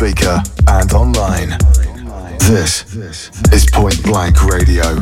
speaker, and online. This is Point Blank Radio.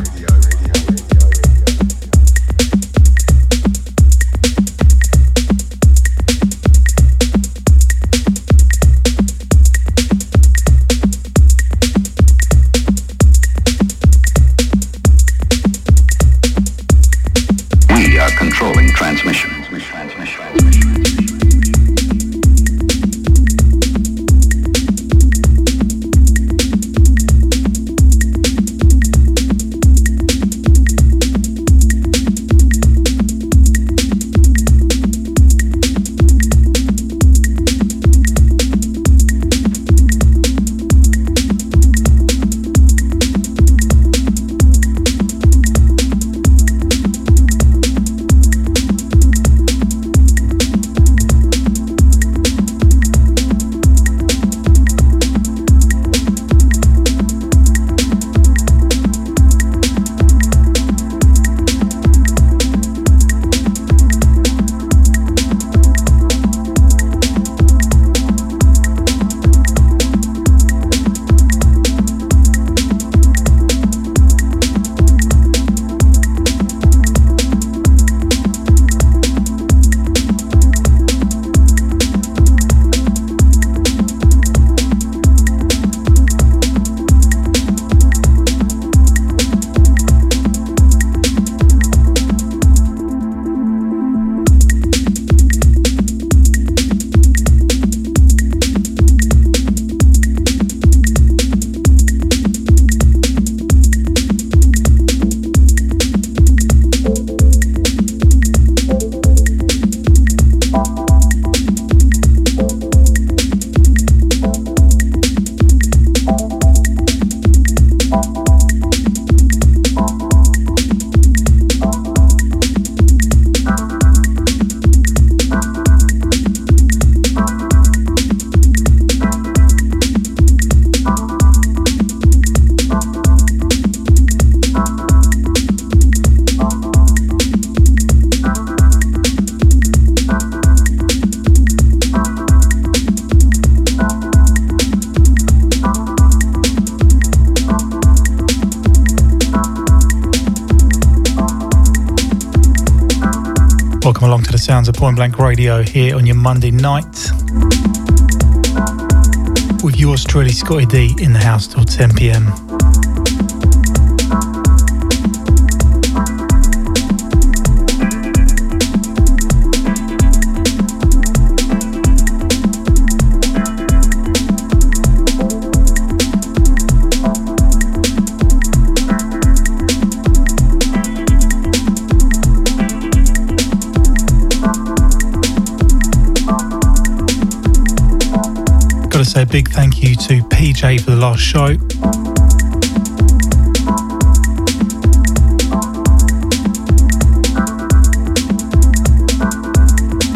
Blank Radio here on your Monday night. With yours truly, Scottie D, in the house till 10 pm. Big thank you to PJ for the last show.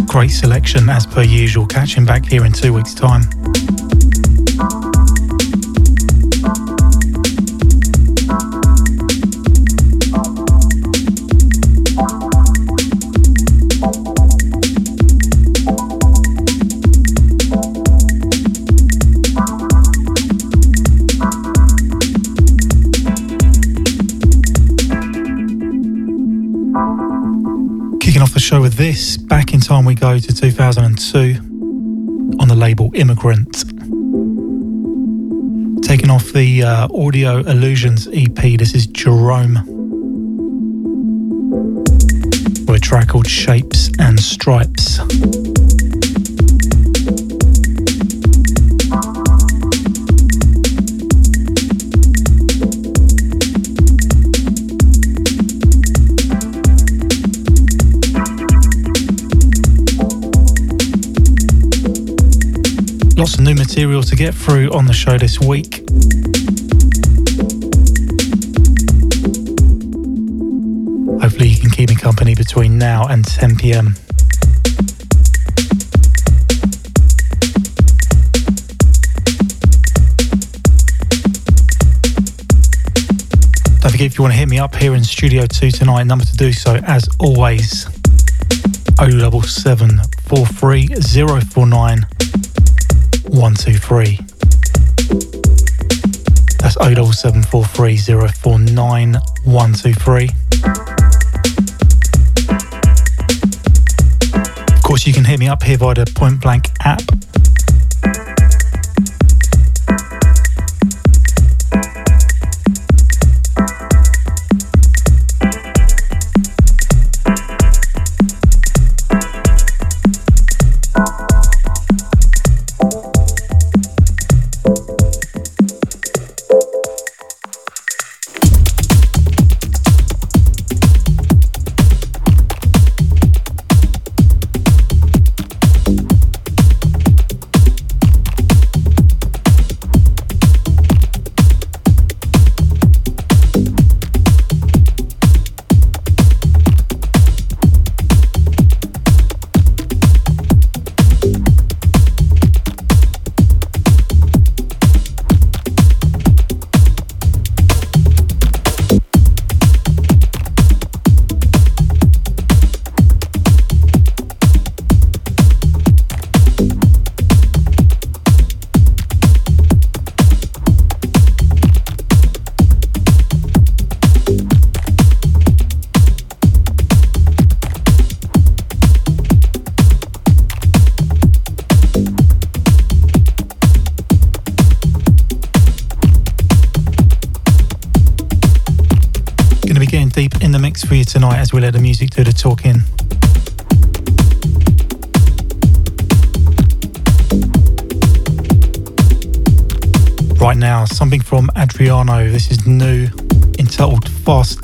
Great selection as per usual. Catching back here in two weeks' time. This. Back in time, we go to 2002 on the label Immigrant. Taking off the uh, Audio Illusions EP, this is Jerome. With a track called Shapes and Stripes. Material to get through on the show this week. Hopefully, you can keep me company between now and 10 pm. Don't forget if you want to hit me up here in Studio 2 tonight, number to do so as always 077 43 049 123. That's 077 43 049 123. Of course, you can hit me up here via the Point Blank app This is new, entitled Fast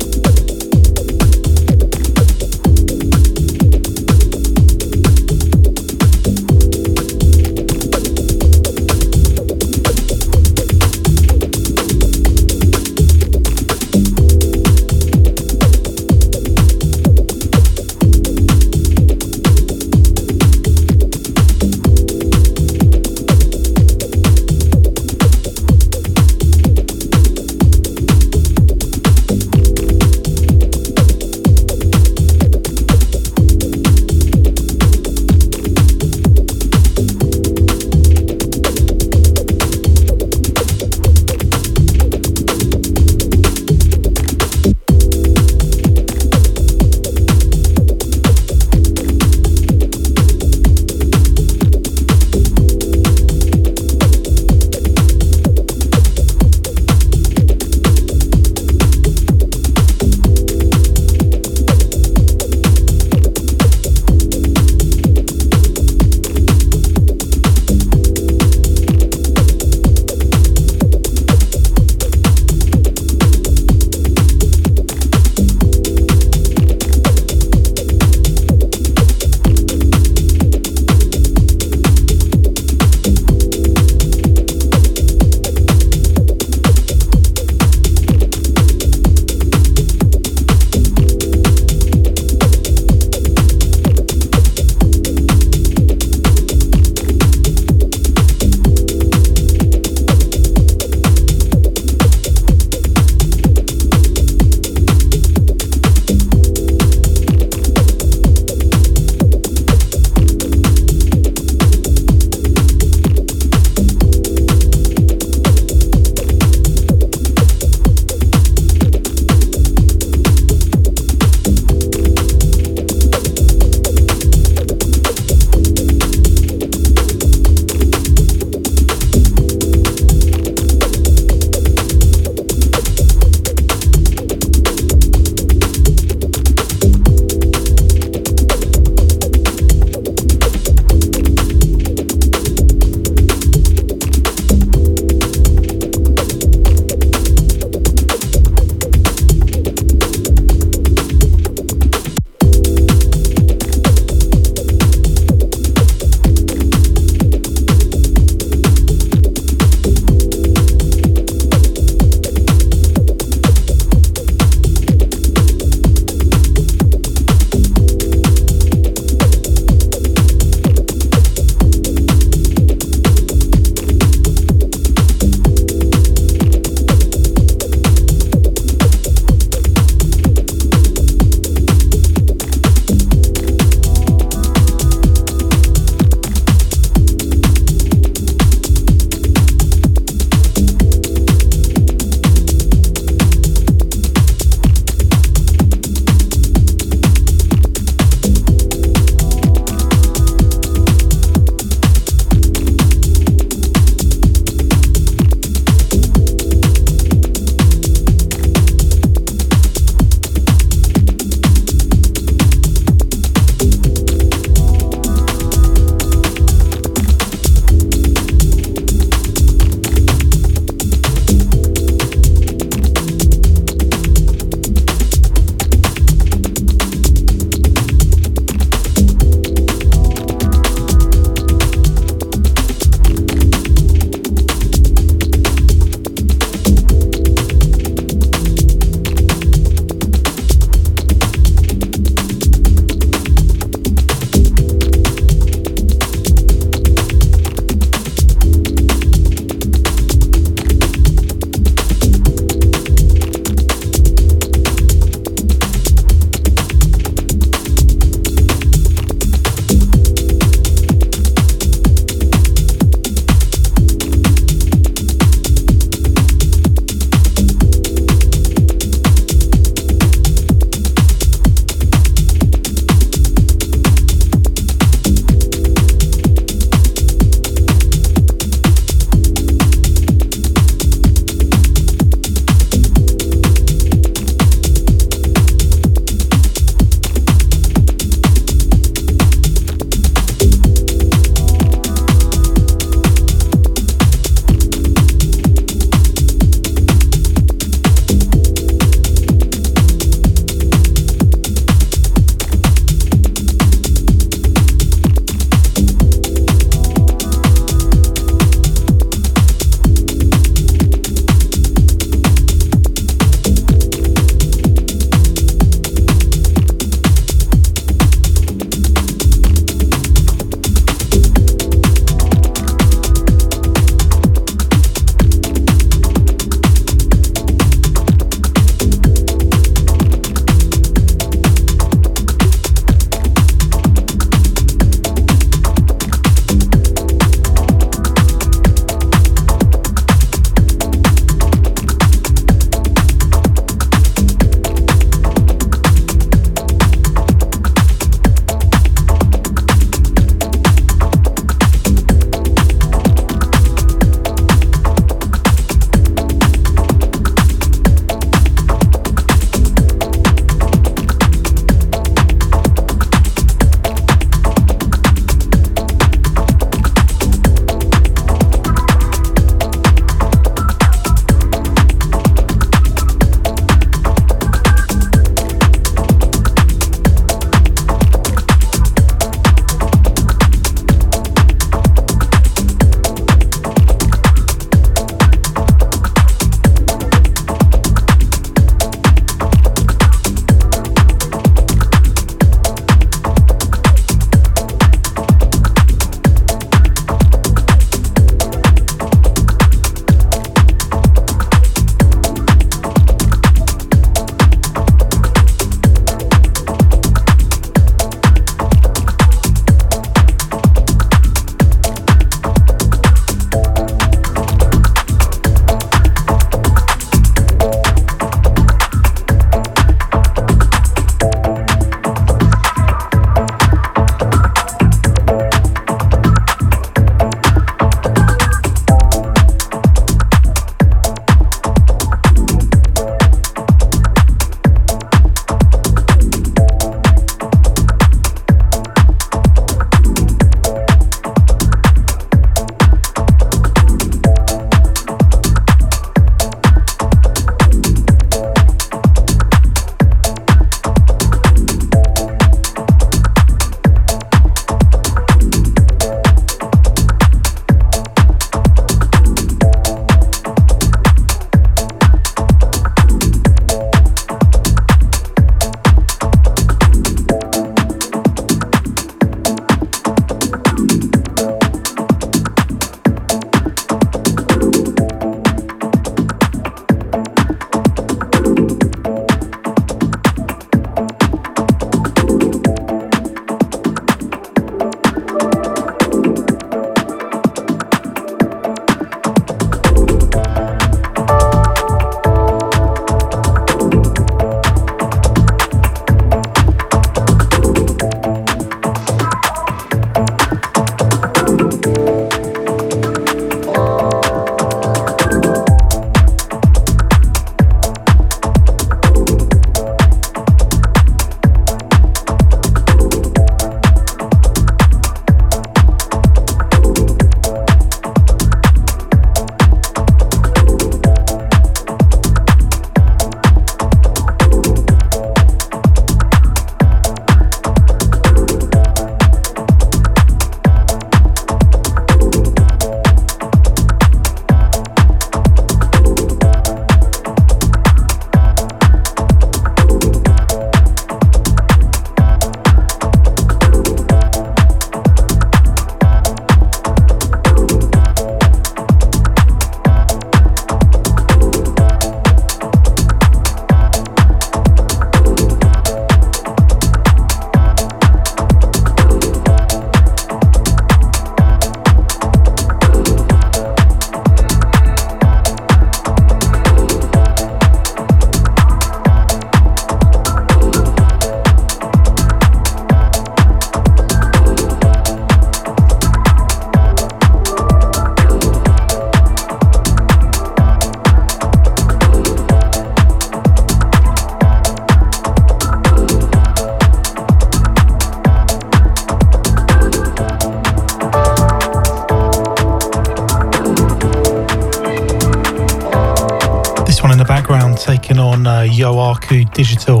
Digital,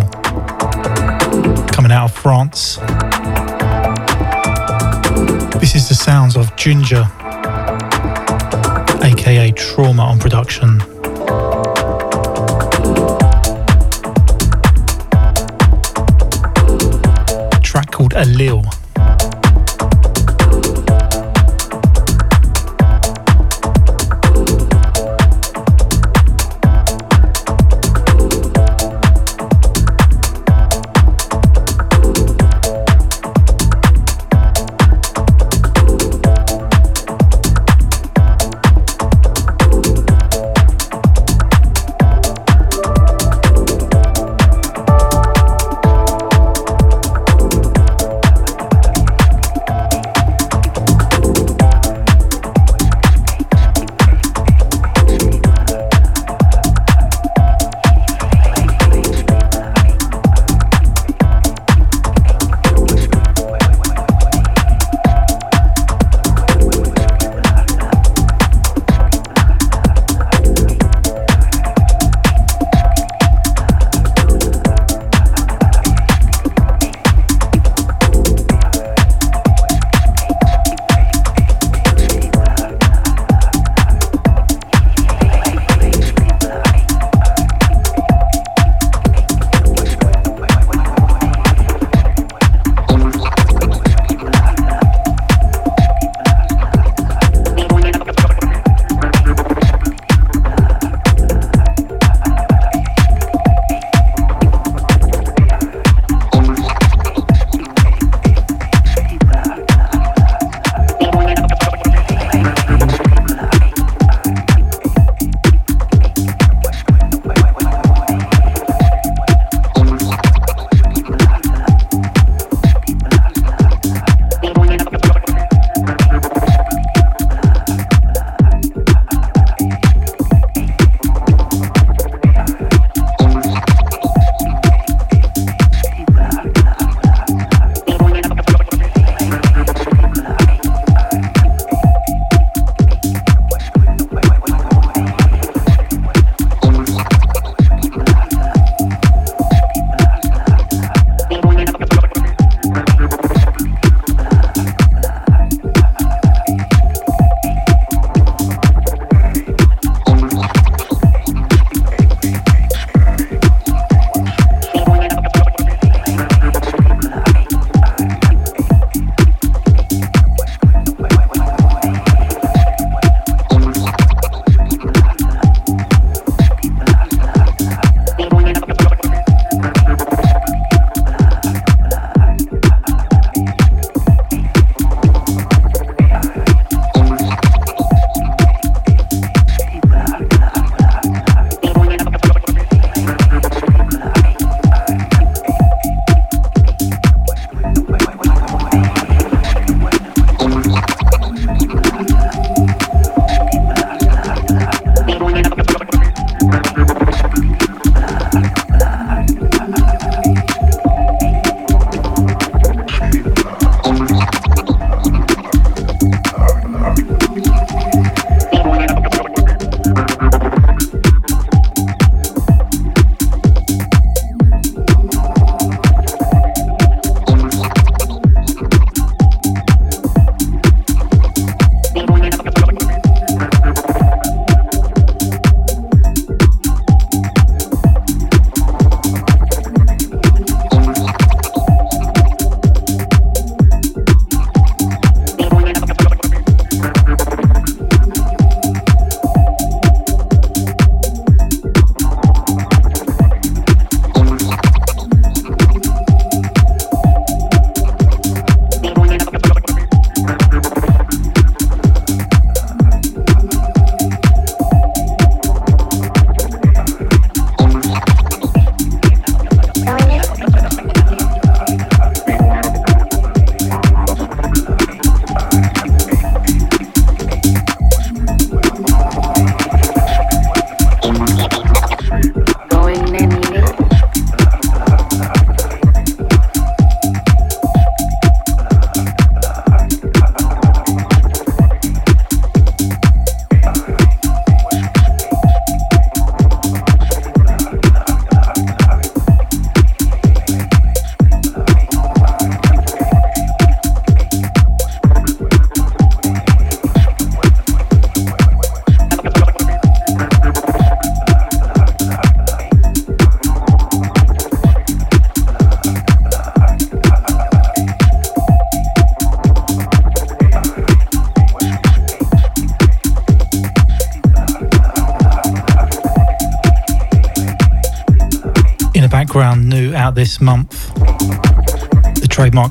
coming out of France. This is the sounds of Ginger, aka Trauma on production. track called Allele.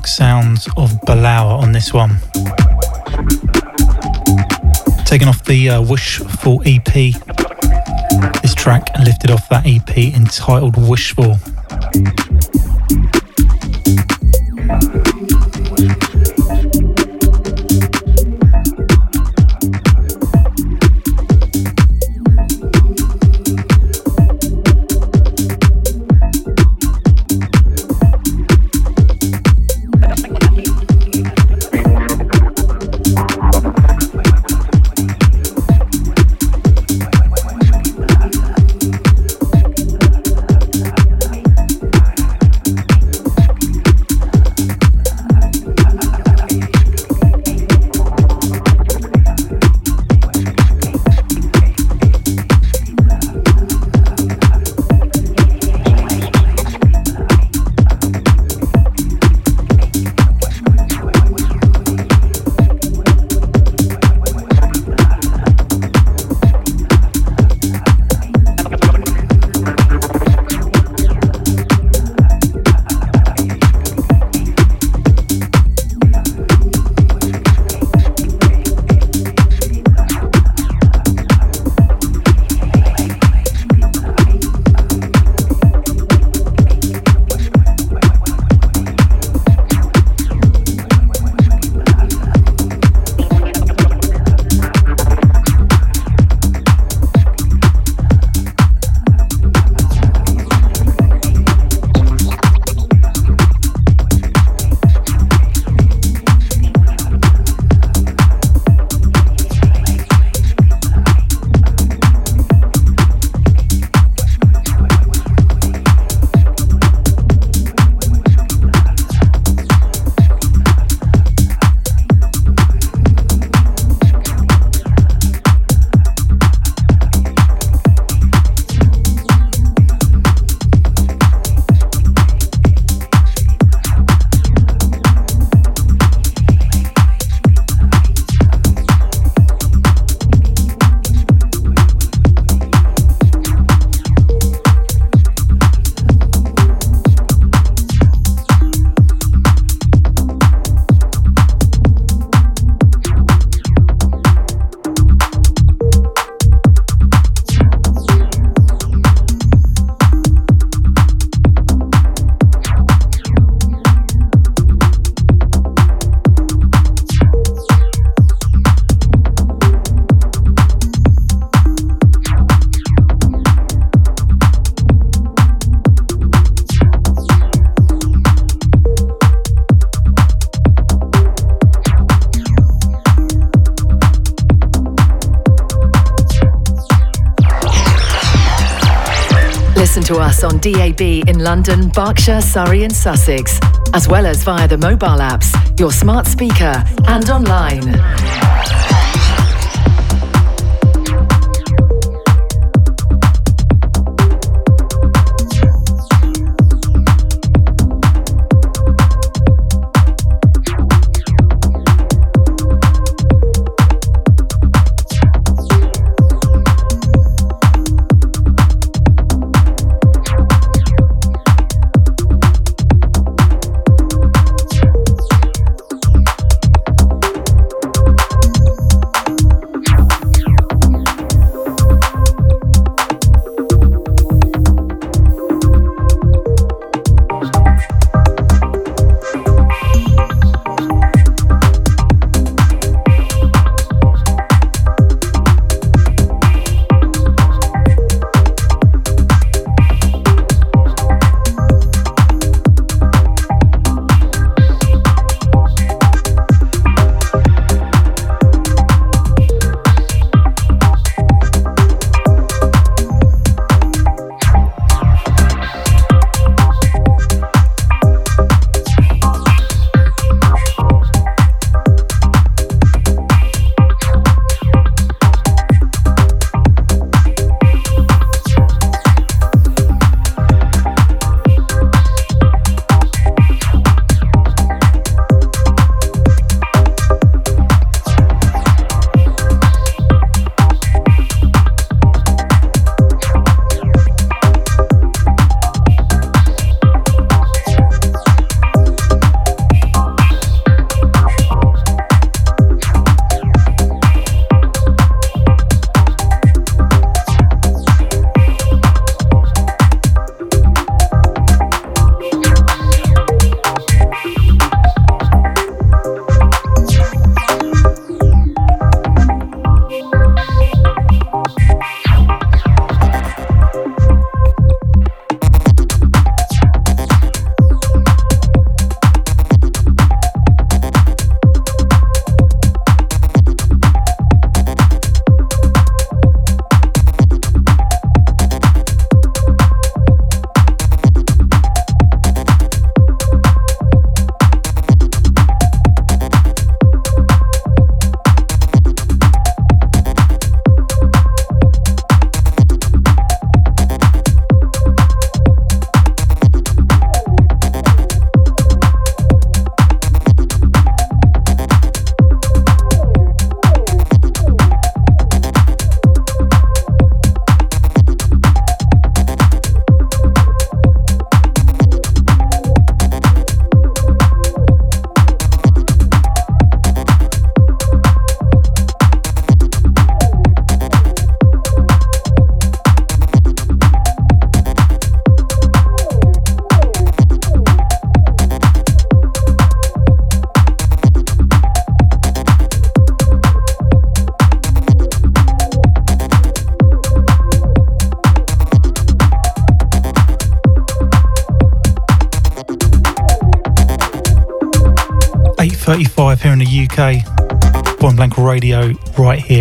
Trademark sounds of Balawa on this one. Taken off the uh, Wishful EP. This track lifted off that EP entitled Wishful. London, Berkshire, Surrey, and Sussex, as well as via the mobile apps, your smart speaker, and online.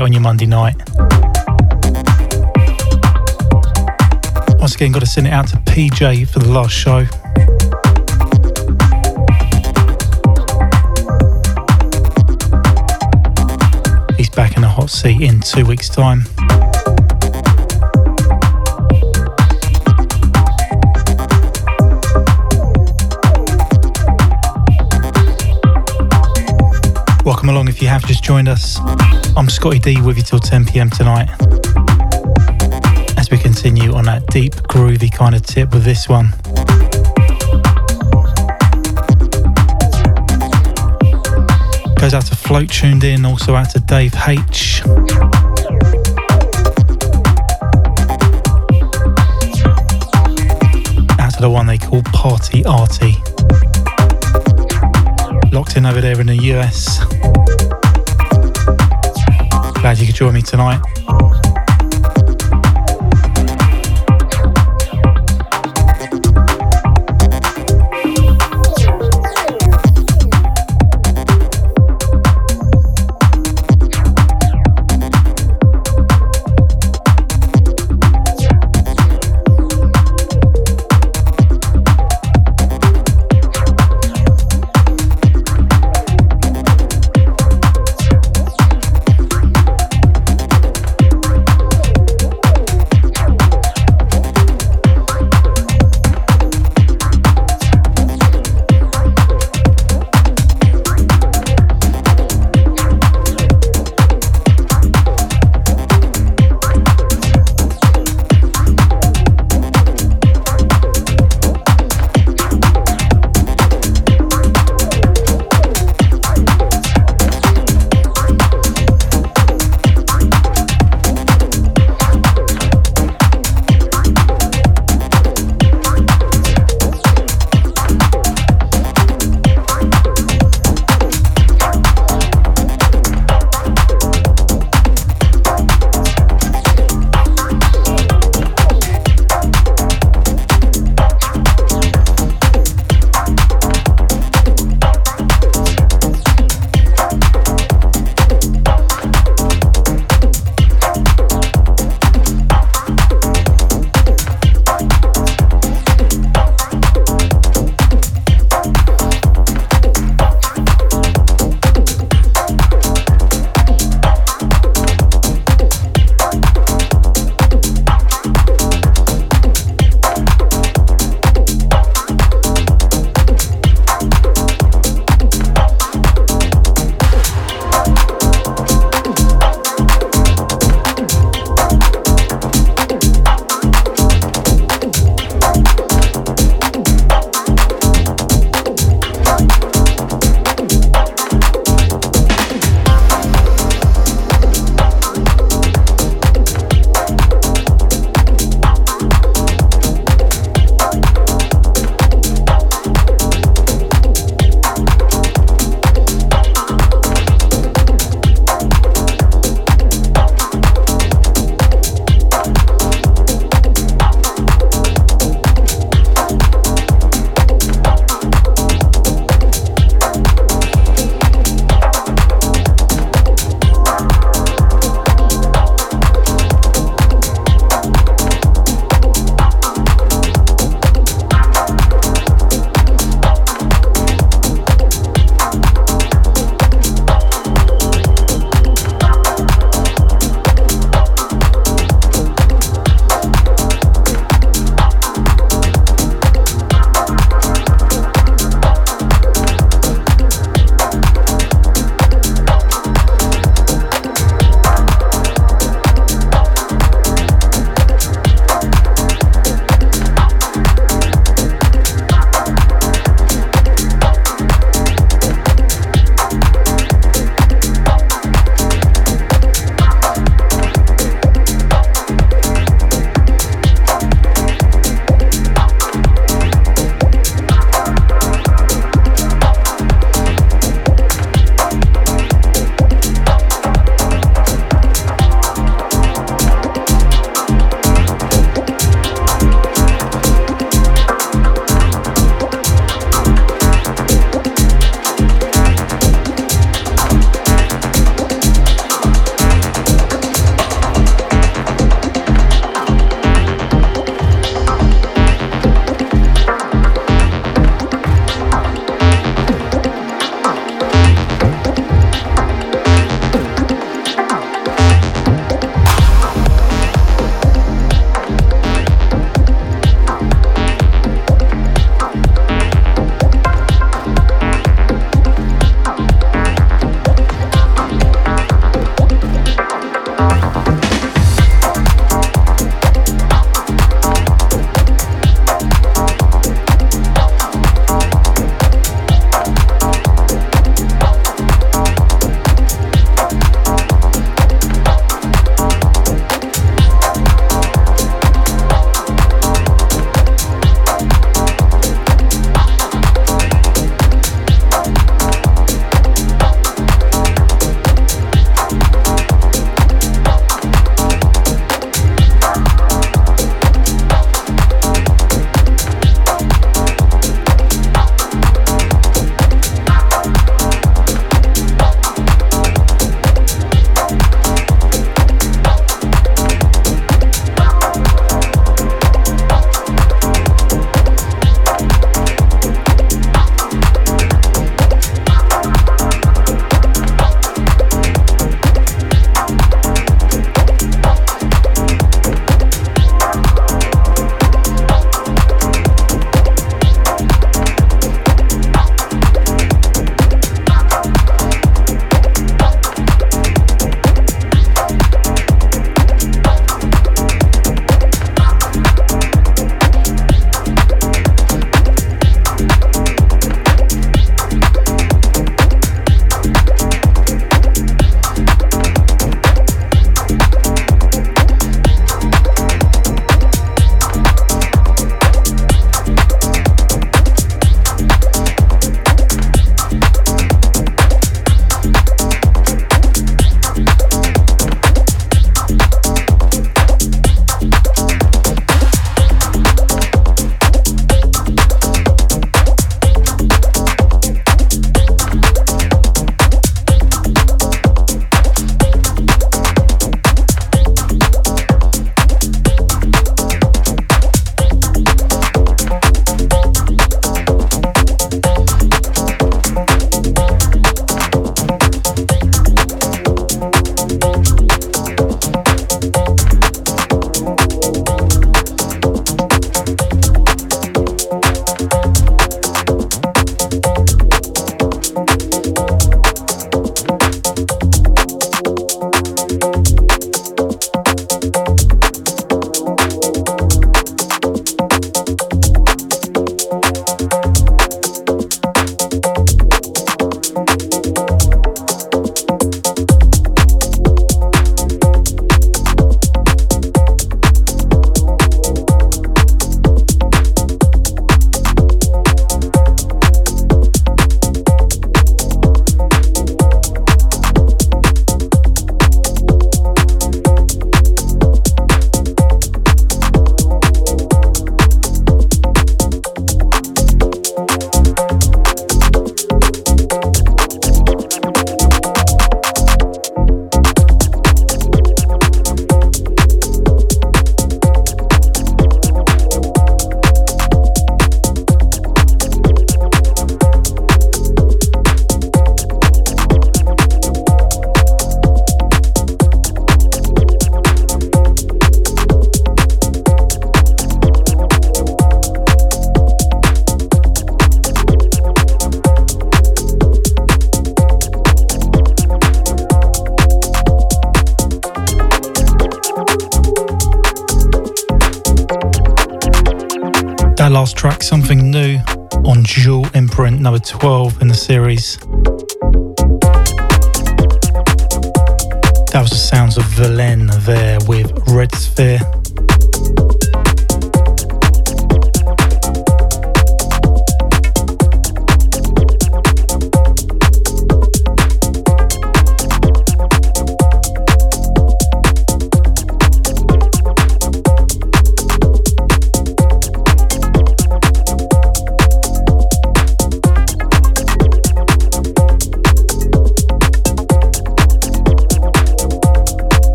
On your Monday night. Once again, got to send it out to PJ for the last show. He's back in the hot seat in two weeks' time. Welcome along if you have just joined us. I'm Scottie D with you till 10 pm tonight. As we continue on that deep, groovy kind of tip with this one. Goes out to Float tuned in, also out to Dave H. Out to the one they call Party Arty locked in over there in the US. Glad you could join me tonight.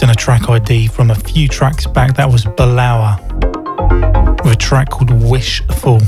Requesting a track ID from a few tracks back. That was Balawa with a track called Wishful.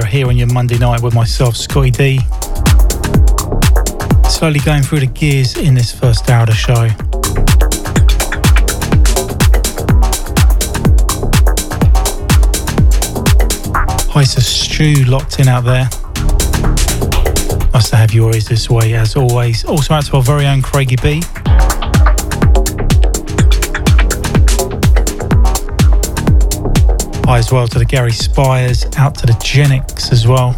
Here on your Monday night with myself, Scottie D. Slowly going through the gears in this first hour of the show. Hi, to Stew locked in out there. Nice to have you always this way, as always. Also out to our very own Craigie B. As well to the Gary Spires, out to the Genix as well.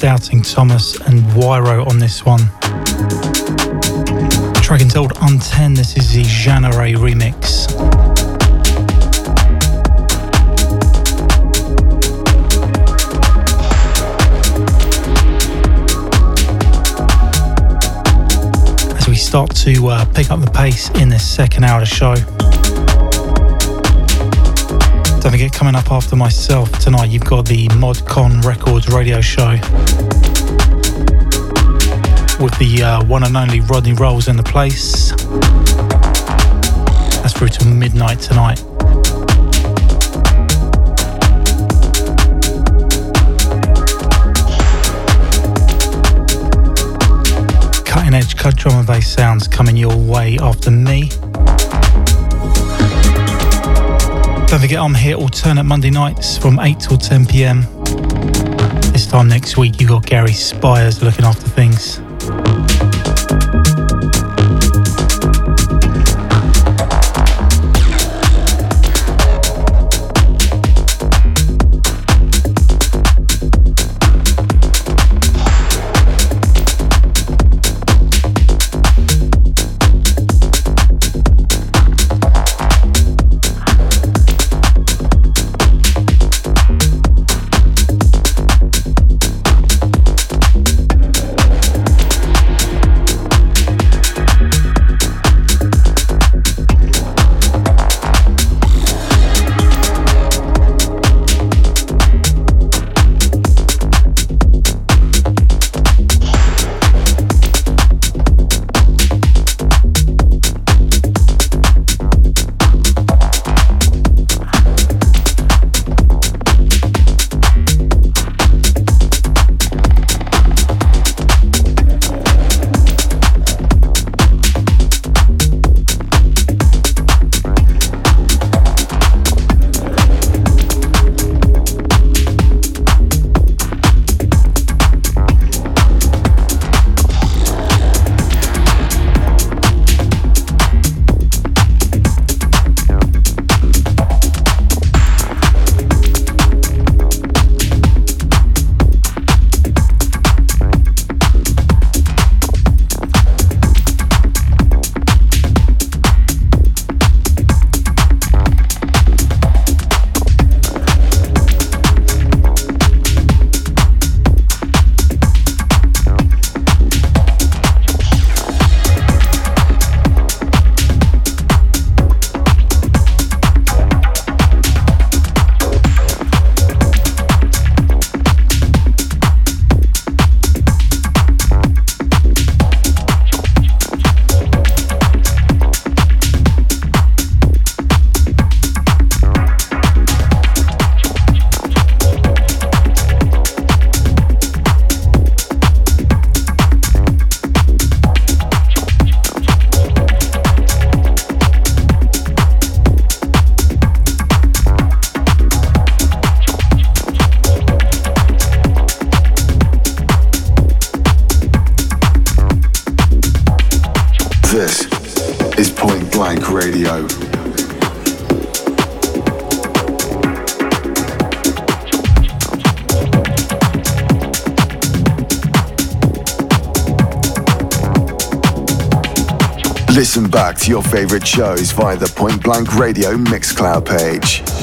Doubting Thomas and Wyro on this one. Track entitled Unten, this is the Janare remix. As we start to uh, pick up the pace in this second hour of the show. Don't forget, coming up after myself tonight, you've got the ModCon Records radio show with the uh, one and only Rodney Rolls in the place. That's through to midnight tonight. Cutting edge cut drum and bass sounds coming your way after me. Don't forget, I'm here alternate Monday nights from 8 till 10 pm. This time next week, you got Gary Spires looking after things. Listen back to your favorite shows via the Point Blank Radio Mixcloud page.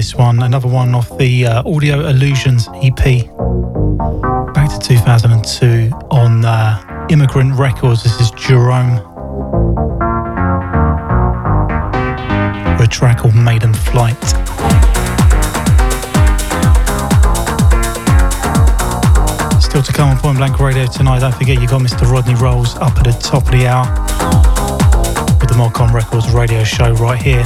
This one. Another one off the uh, Audio Illusions EP. Back to 2002 on uh, Immigrant Records. This is Jerome. A track called Maiden Flight. Still to come on Point Blank Radio tonight. Don't forget you got Mr. Rodney Rolls up at the top of the hour with the Mod Records radio show right here.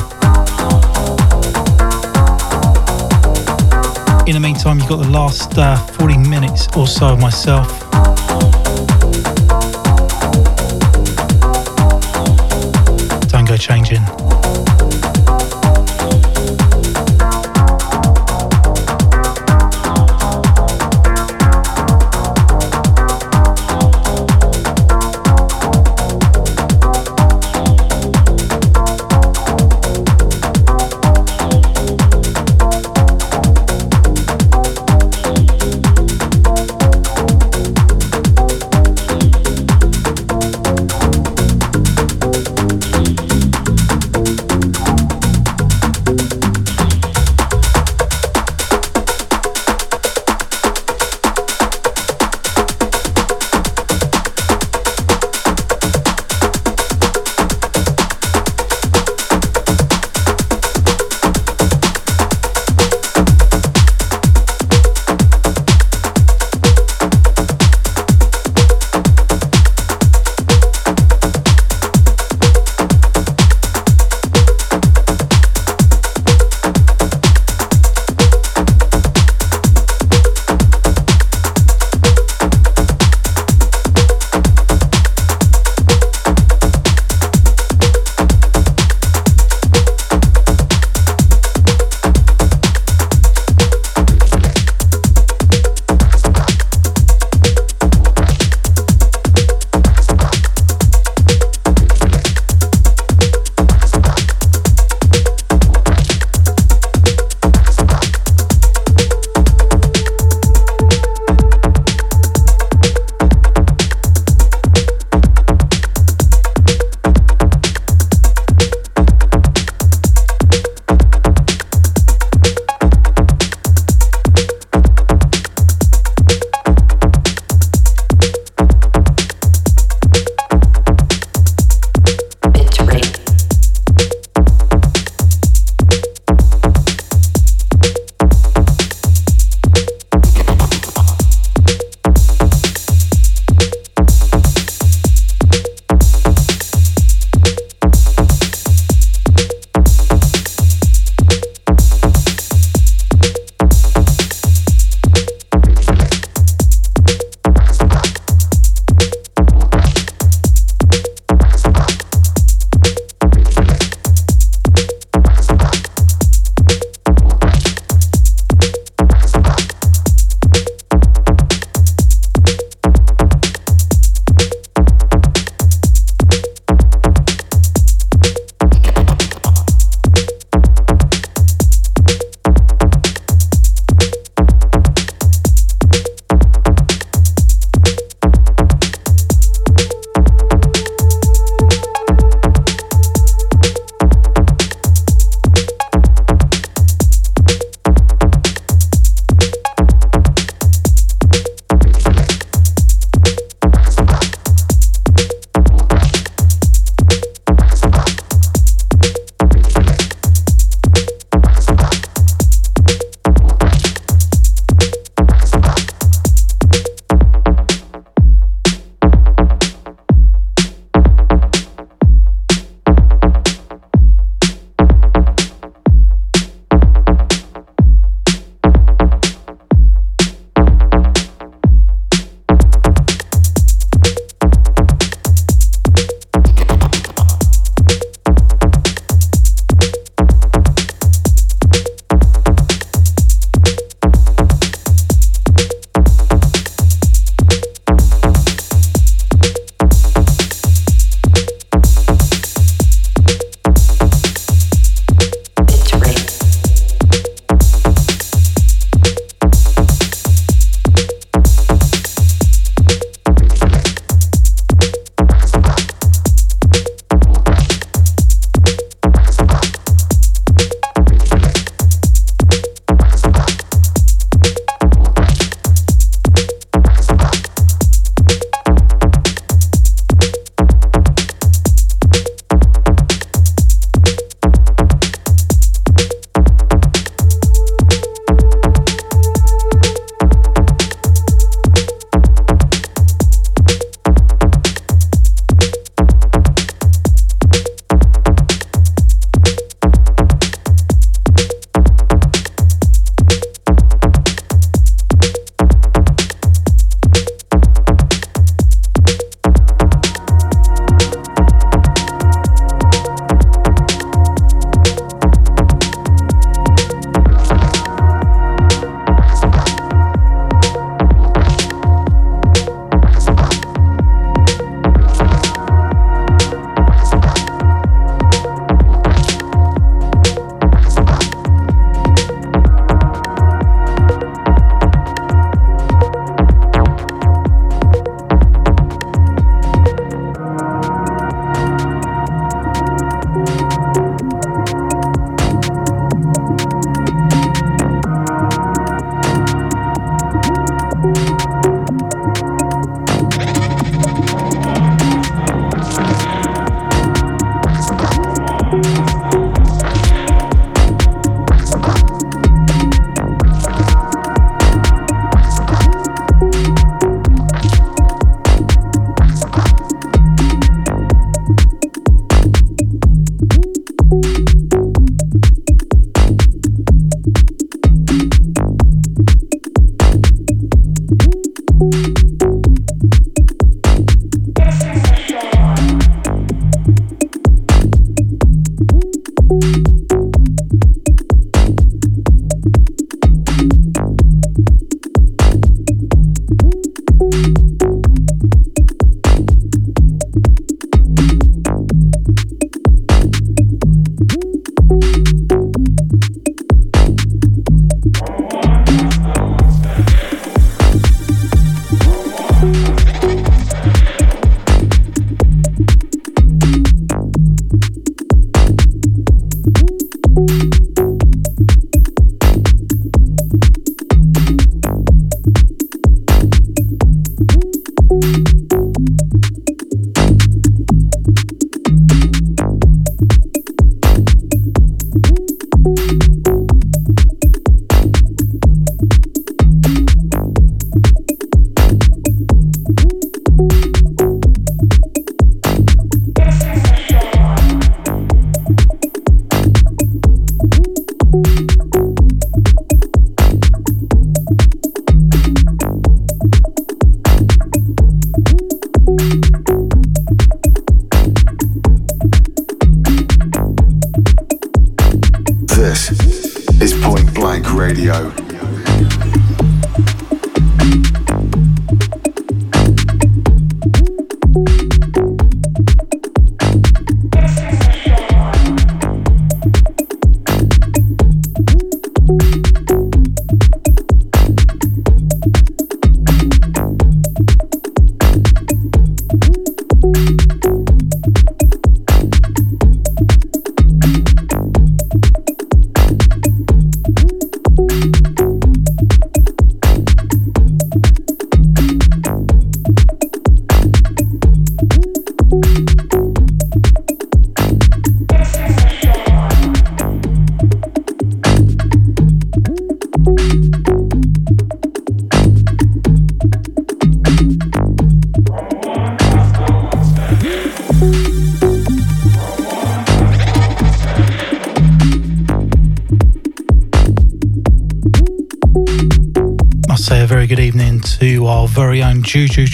In the meantime, you've got the last uh, 40 minutes or so of myself. Don't go changing.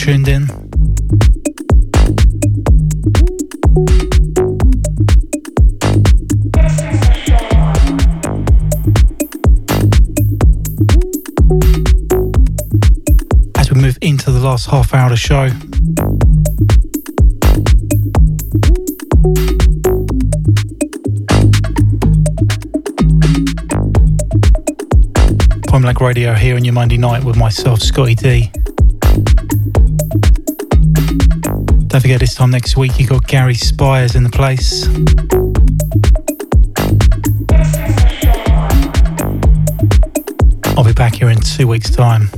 Tuned in. As we move into the last half hour of the show, Point Blank Radio here on your Monday night with myself, Scottie D. forget this time next week you got Gary Spires in the place. I'll be back here in two weeks' time.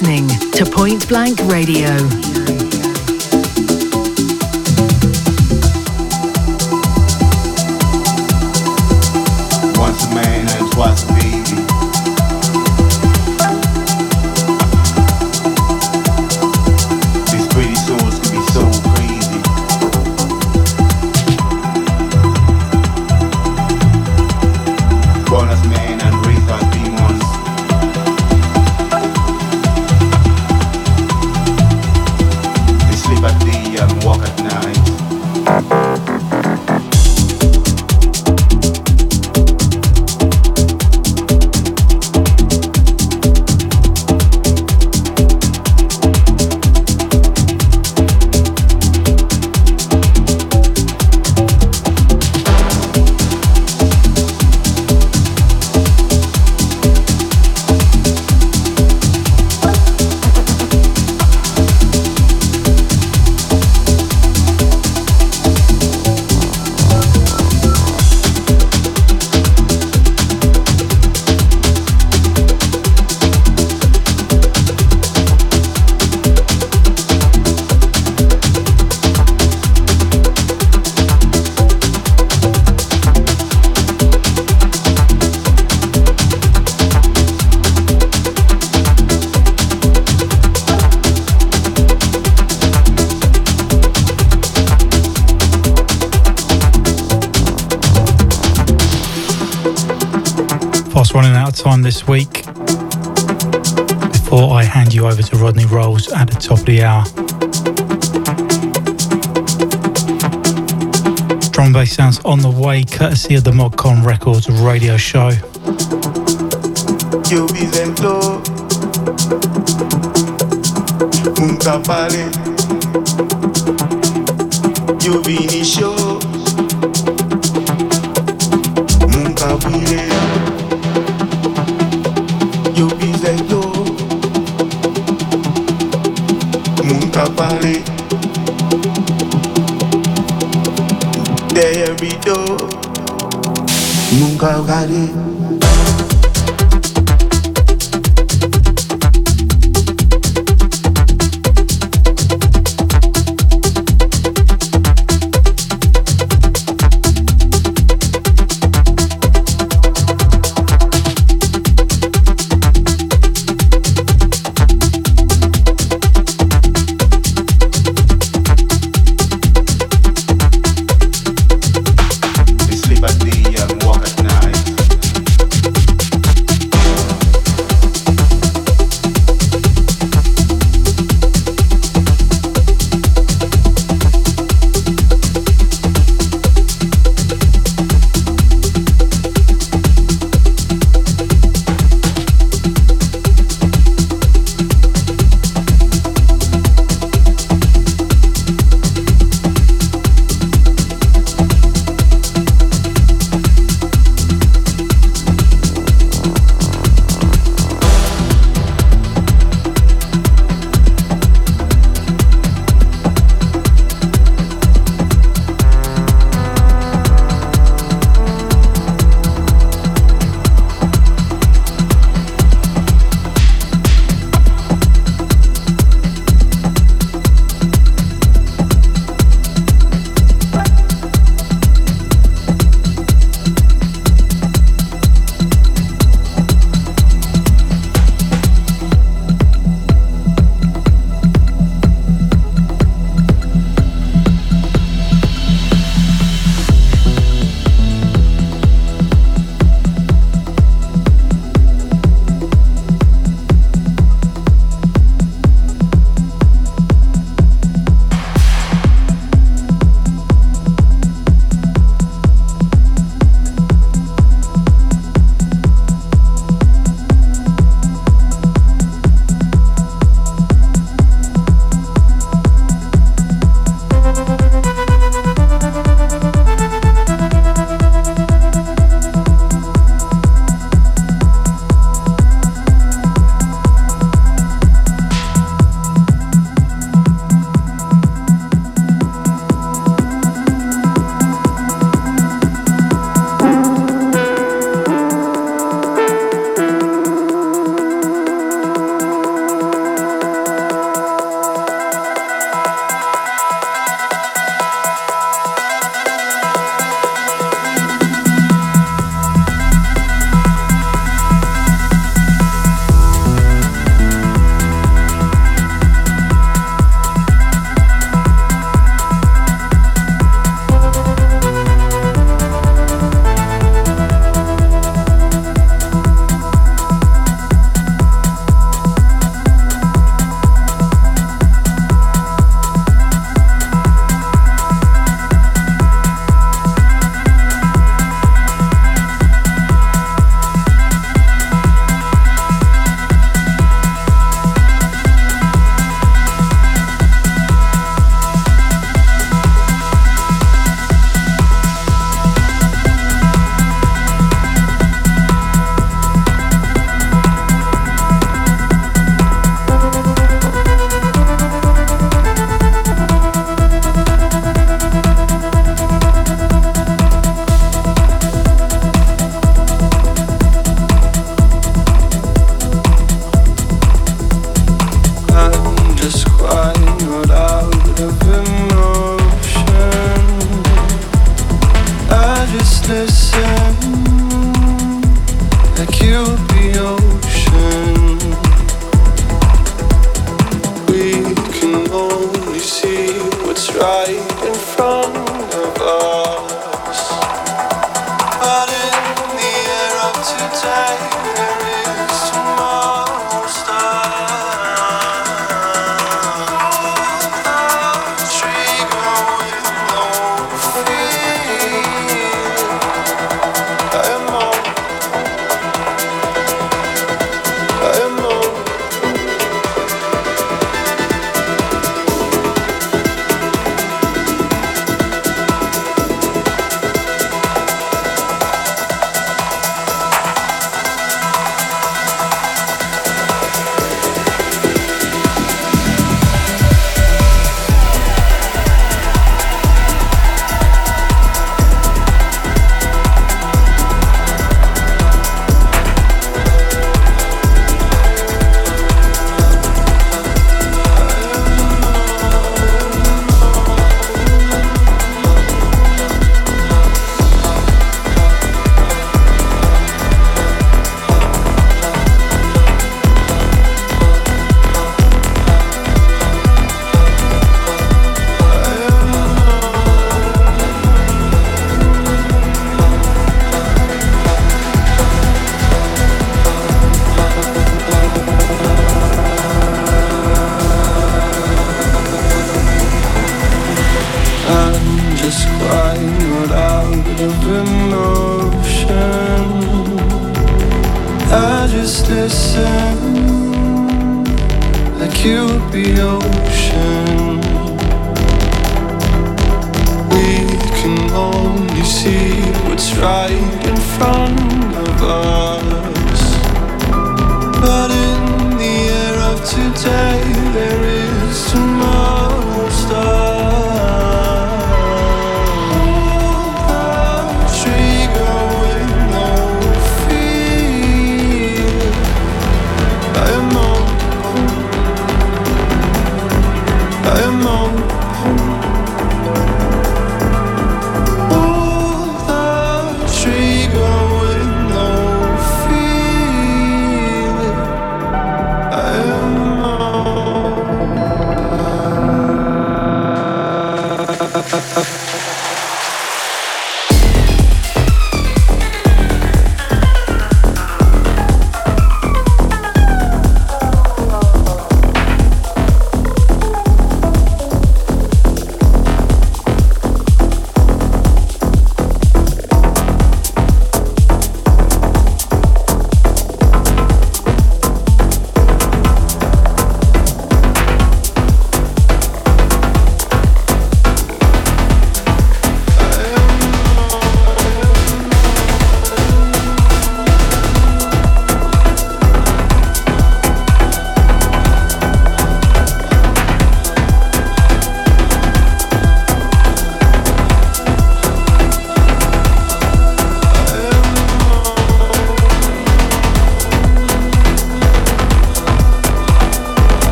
listening to Point Blank Radio. courtesy of the ModCon Records radio show. Nunca paré.